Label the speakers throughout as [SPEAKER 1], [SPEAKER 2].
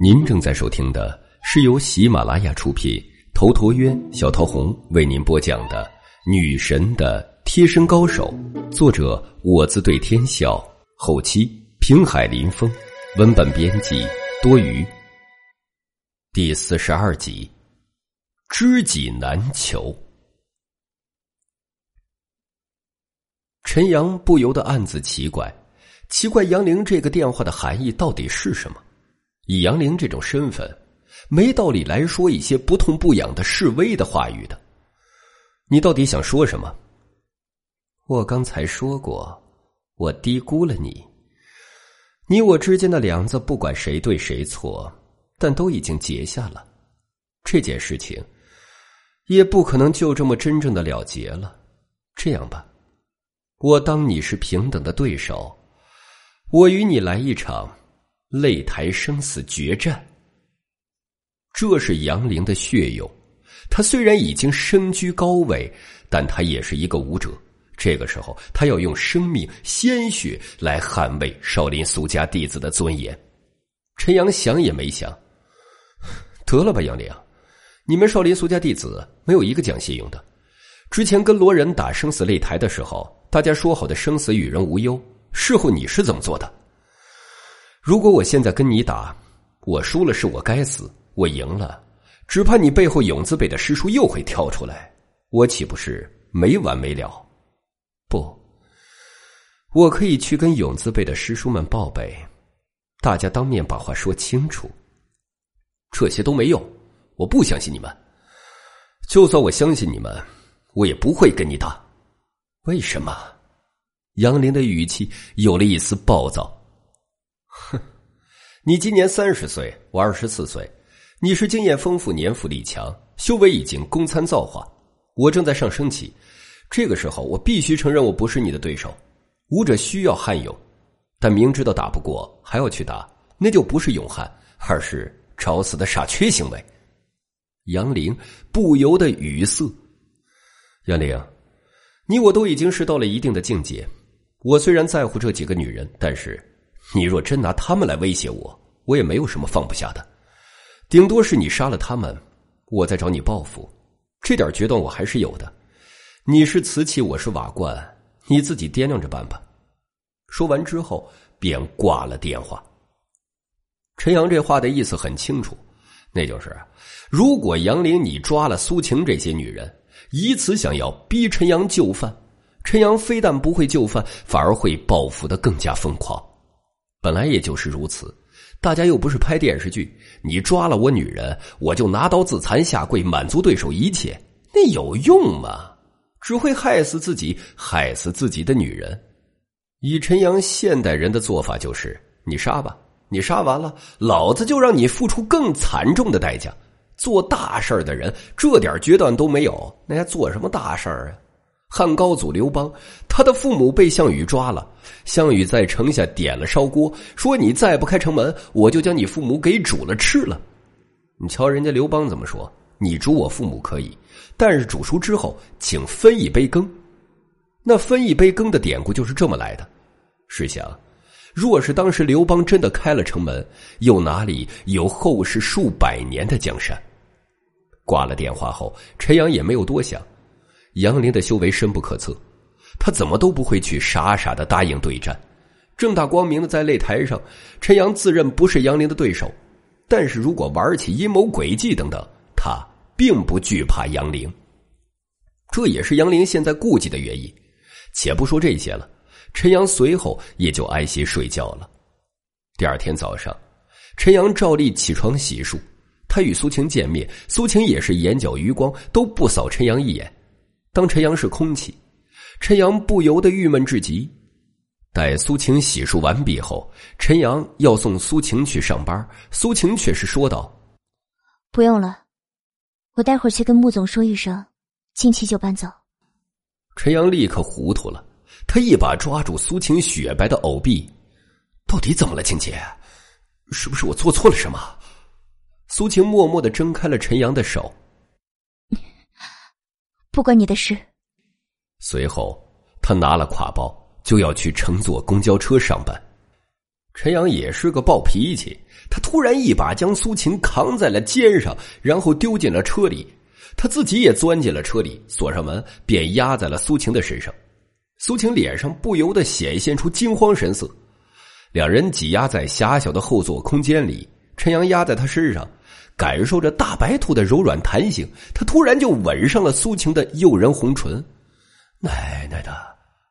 [SPEAKER 1] 您正在收听的是由喜马拉雅出品、头陀渊、小桃红为您播讲的《女神的贴身高手》，作者我自对天笑，后期平海林风，文本编辑多余。第四十二集，知己难求。陈阳不由得暗自奇怪，奇怪杨玲这个电话的含义到底是什么？以杨玲这种身份，没道理来说一些不痛不痒的示威的话语的。你到底想说什么？我刚才说过，我低估了你。你我之间的梁子，不管谁对谁错，但都已经结下了。这件事情，也不可能就这么真正的了结了。这样吧，我当你是平等的对手，我与你来一场。擂台生死决战，这是杨凌的血勇。他虽然已经身居高位，但他也是一个武者。这个时候，他要用生命、鲜血来捍卫少林俗家弟子的尊严。陈阳想也没想，得了吧，杨凌，你们少林俗家弟子没有一个讲信用的。之前跟罗仁打生死擂台的时候，大家说好的生死与人无忧，事后你是怎么做的？如果我现在跟你打，我输了是我该死，我赢了，只怕你背后永字辈的师叔又会跳出来，我岂不是没完没了？不，我可以去跟永字辈的师叔们报备，大家当面把话说清楚。这些都没用，我不相信你们。就算我相信你们，我也不会跟你打。为什么？杨林的语气有了一丝暴躁。哼，你今年三十岁，我二十四岁，你是经验丰富、年富力强，修为已经功参造化，我正在上升期。这个时候，我必须承认我不是你的对手。武者需要悍勇，但明知道打不过还要去打，那就不是勇悍，而是找死的傻缺行为。杨凌不由得语塞。杨凌，你我都已经是到了一定的境界，我虽然在乎这几个女人，但是。你若真拿他们来威胁我，我也没有什么放不下的，顶多是你杀了他们，我再找你报复，这点决断我还是有的。你是瓷器，我是瓦罐，你自己掂量着办吧。说完之后，便挂了电话。陈阳这话的意思很清楚，那就是如果杨林你抓了苏晴这些女人，以此想要逼陈阳就范，陈阳非但不会就范，反而会报复的更加疯狂。本来也就是如此，大家又不是拍电视剧，你抓了我女人，我就拿刀自残下跪，满足对手一切，那有用吗？只会害死自己，害死自己的女人。以陈阳现代人的做法就是：你杀吧，你杀完了，老子就让你付出更惨重的代价。做大事的人，这点决断都没有，那还做什么大事啊？汉高祖刘邦，他的父母被项羽抓了。项羽在城下点了烧锅，说：“你再不开城门，我就将你父母给煮了吃了。”你瞧人家刘邦怎么说：“你煮我父母可以，但是煮熟之后，请分一杯羹。”那分一杯羹的典故就是这么来的。试想，若是当时刘邦真的开了城门，又哪里有后世数百年的江山？挂了电话后，陈阳也没有多想。杨凌的修为深不可测，他怎么都不会去傻傻的答应对战。正大光明的在擂台上，陈阳自认不是杨凌的对手，但是如果玩起阴谋诡计等等，他并不惧怕杨凌。这也是杨凌现在顾忌的原因。且不说这些了，陈阳随后也就安心睡觉了。第二天早上，陈阳照例起床洗漱，他与苏晴见面，苏晴也是眼角余光都不扫陈阳一眼。当陈阳是空气，陈阳不由得郁闷至极。待苏晴洗漱完毕后，陈阳要送苏晴去上班，苏晴却是说道：“
[SPEAKER 2] 不用了，我待会儿去跟穆总说一声，近期就搬走。”
[SPEAKER 1] 陈阳立刻糊涂了，他一把抓住苏晴雪白的藕臂：“到底怎么了，晴姐？是不是我做错了什么？”苏晴默默的挣开了陈阳的手。
[SPEAKER 2] 不关你的事。
[SPEAKER 1] 随后，他拿了挎包，就要去乘坐公交车上班。陈阳也是个暴脾气，他突然一把将苏晴扛在了肩上，然后丢进了车里，他自己也钻进了车里，锁上门，便压在了苏晴的身上。苏晴脸上不由得显现出惊慌神色。两人挤压在狭小的后座空间里，陈阳压在他身上，感受着大白兔的柔软弹性，他突然就吻上了苏晴的诱人红唇。奶奶的，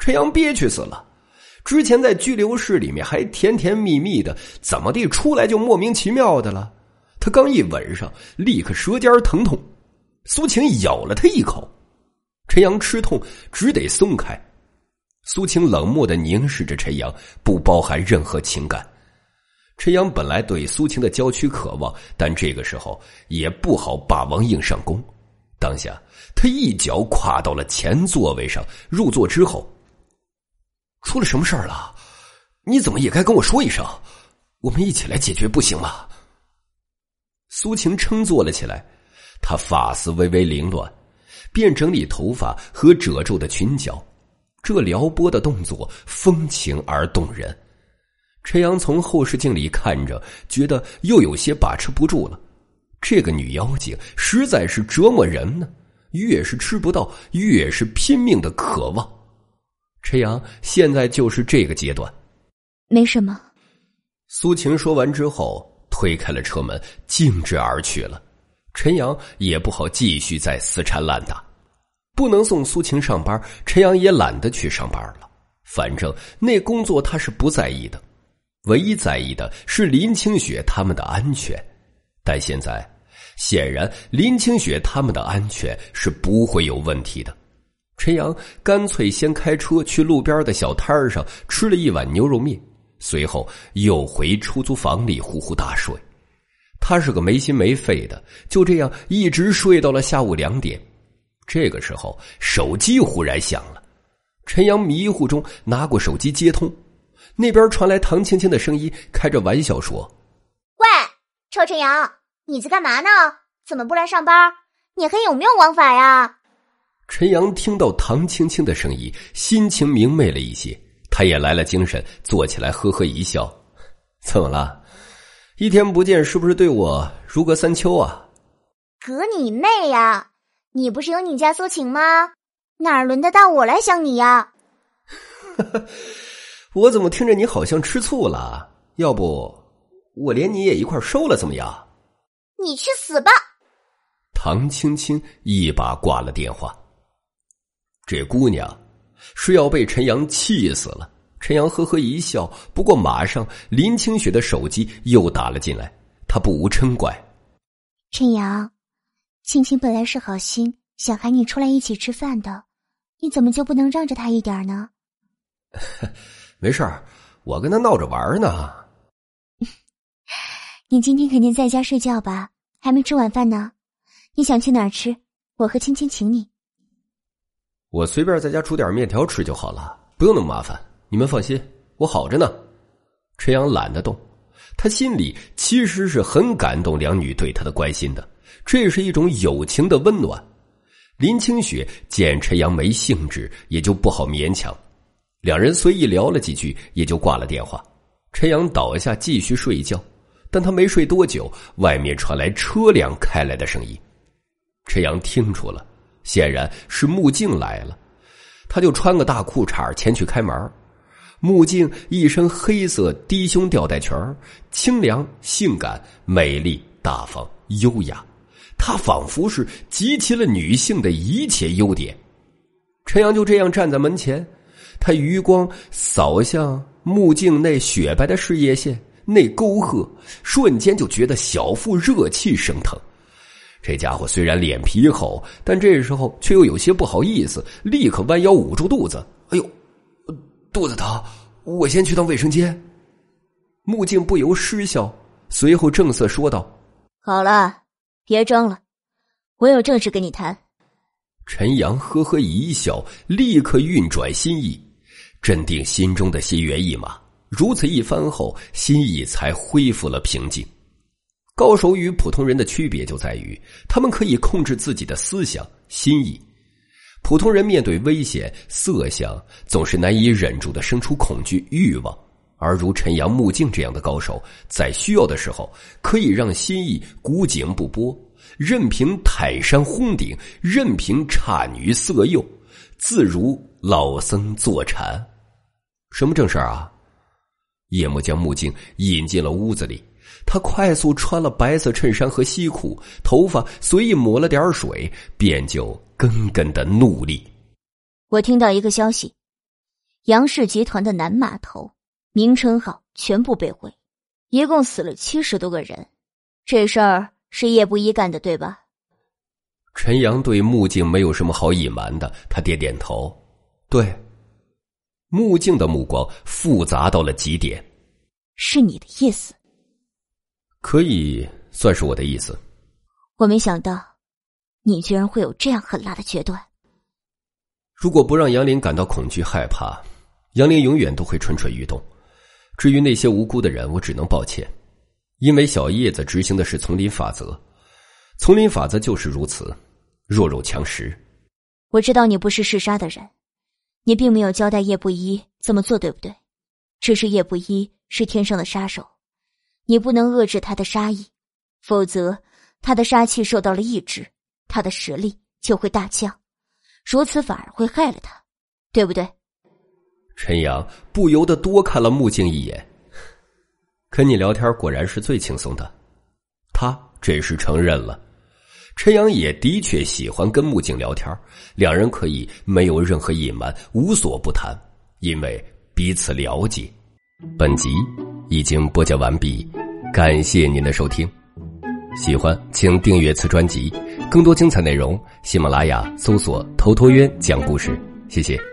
[SPEAKER 1] 陈阳憋屈死了。之前在拘留室里面还甜甜蜜蜜的，怎么地出来就莫名其妙的了？他刚一吻上，立刻舌尖疼痛。苏晴咬了他一口，陈阳吃痛，只得松开。苏晴冷漠的凝视着陈阳，不包含任何情感。陈阳本来对苏晴的娇躯渴望，但这个时候也不好霸王硬上弓。当下，他一脚跨到了前座位上，入座之后。出了什么事儿了？你怎么也该跟我说一声，我们一起来解决，不行吗？苏晴撑坐了起来，她发丝微微凌乱，便整理头发和褶皱的裙角，这撩拨的动作风情而动人。陈阳从后视镜里看着，觉得又有些把持不住了。这个女妖精实在是折磨人呢，越是吃不到，越是拼命的渴望。陈阳现在就是这个阶段，
[SPEAKER 2] 没什么。
[SPEAKER 1] 苏晴说完之后，推开了车门，径直而去了。陈阳也不好继续再死缠烂打，不能送苏晴上班，陈阳也懒得去上班了。反正那工作他是不在意的，唯一在意的是林清雪他们的安全。但现在，显然林清雪他们的安全是不会有问题的。陈阳干脆先开车去路边的小摊上吃了一碗牛肉面，随后又回出租房里呼呼大睡。他是个没心没肺的，就这样一直睡到了下午两点。这个时候，手机忽然响了。陈阳迷糊中拿过手机接通，那边传来唐青青的声音，开着玩笑说：“
[SPEAKER 3] 喂，臭陈阳，你在干嘛呢？怎么不来上班？你还有没有王法呀？”
[SPEAKER 1] 陈阳听到唐青青的声音，心情明媚了一些，他也来了精神，坐起来呵呵一笑：“怎么了？一天不见，是不是对我如隔三秋啊？”“
[SPEAKER 3] 隔你妹呀！你不是有你家苏晴吗？哪轮得到我来想你呀？”“
[SPEAKER 1] 我怎么听着你好像吃醋了？要不我连你也一块收了，怎么样？”“
[SPEAKER 3] 你去死吧！”
[SPEAKER 1] 唐青青一把挂了电话。这姑娘是要被陈阳气死了。陈阳呵呵一笑，不过马上林清雪的手机又打了进来，他不无嗔怪：“
[SPEAKER 2] 陈阳，青青本来是好心想喊你出来一起吃饭的，你怎么就不能让着她一点呢？”“
[SPEAKER 1] 没事儿，我跟他闹着玩呢。”“
[SPEAKER 2] 你今天肯定在家睡觉吧？还没吃晚饭呢。你想去哪儿吃？我和青青请你。”
[SPEAKER 1] 我随便在家煮点面条吃就好了，不用那么麻烦。你们放心，我好着呢。陈阳懒得动，他心里其实是很感动两女对他的关心的，这是一种友情的温暖。林清雪见陈阳没兴致，也就不好勉强。两人随意聊了几句，也就挂了电话。陈阳倒下继续睡觉，但他没睡多久，外面传来车辆开来的声音。陈阳听出了。显然是穆静来了，他就穿个大裤衩前去开门。穆静一身黑色低胸吊带裙清凉、性感、美丽、大方、优雅，她仿佛是集齐了女性的一切优点。陈阳就这样站在门前，他余光扫向目镜内雪白的事业线，那沟壑，瞬间就觉得小腹热气升腾。这家伙虽然脸皮厚，但这时候却又有些不好意思，立刻弯腰捂住肚子。哎呦，肚子疼，我先去趟卫生间。目镜不由失笑，随后正色说道：“
[SPEAKER 2] 好了，别装了，我有正事跟你谈。”
[SPEAKER 1] 陈阳呵呵一笑，立刻运转心意，镇定心中的心猿意马。如此一番后，心意才恢复了平静。高手与普通人的区别就在于，他们可以控制自己的思想、心意。普通人面对危险、色相，总是难以忍住的生出恐惧、欲望；而如陈阳、穆静这样的高手，在需要的时候，可以让心意孤井不波，任凭泰山轰顶，任凭差女色诱，自如老僧坐禅。什么正事儿啊？叶幕将木镜引进了屋子里，他快速穿了白色衬衫和西裤，头发随意抹了点水，便就根根的怒立。
[SPEAKER 2] 我听到一个消息，杨氏集团的南码头、名称号全部被毁，一共死了七十多个人。这事儿是叶不一干的，对吧？
[SPEAKER 1] 陈阳对木镜没有什么好隐瞒的，他点点头，对。穆静的目光复杂到了极点。
[SPEAKER 2] 是你的意思？
[SPEAKER 1] 可以算是我的意思。
[SPEAKER 2] 我没想到，你居然会有这样狠辣的决断。
[SPEAKER 1] 如果不让杨林感到恐惧害怕，杨林永远都会蠢蠢欲动。至于那些无辜的人，我只能抱歉，因为小叶子执行的是丛林法则，丛林法则就是如此，弱肉强食。
[SPEAKER 2] 我知道你不是嗜杀的人。你并没有交代叶不一这么做，对不对？只是叶不一是天生的杀手，你不能遏制他的杀意，否则他的杀气受到了抑制，他的实力就会大降，如此反而会害了他，对不对？
[SPEAKER 1] 陈阳不由得多看了穆静一眼，跟你聊天果然是最轻松的，他这是承认了。陈阳也的确喜欢跟穆静聊天，两人可以没有任何隐瞒，无所不谈，因为彼此了解。本集已经播讲完毕，感谢您的收听。喜欢请订阅此专辑，更多精彩内容，喜马拉雅搜索“头陀渊讲故事”。谢谢。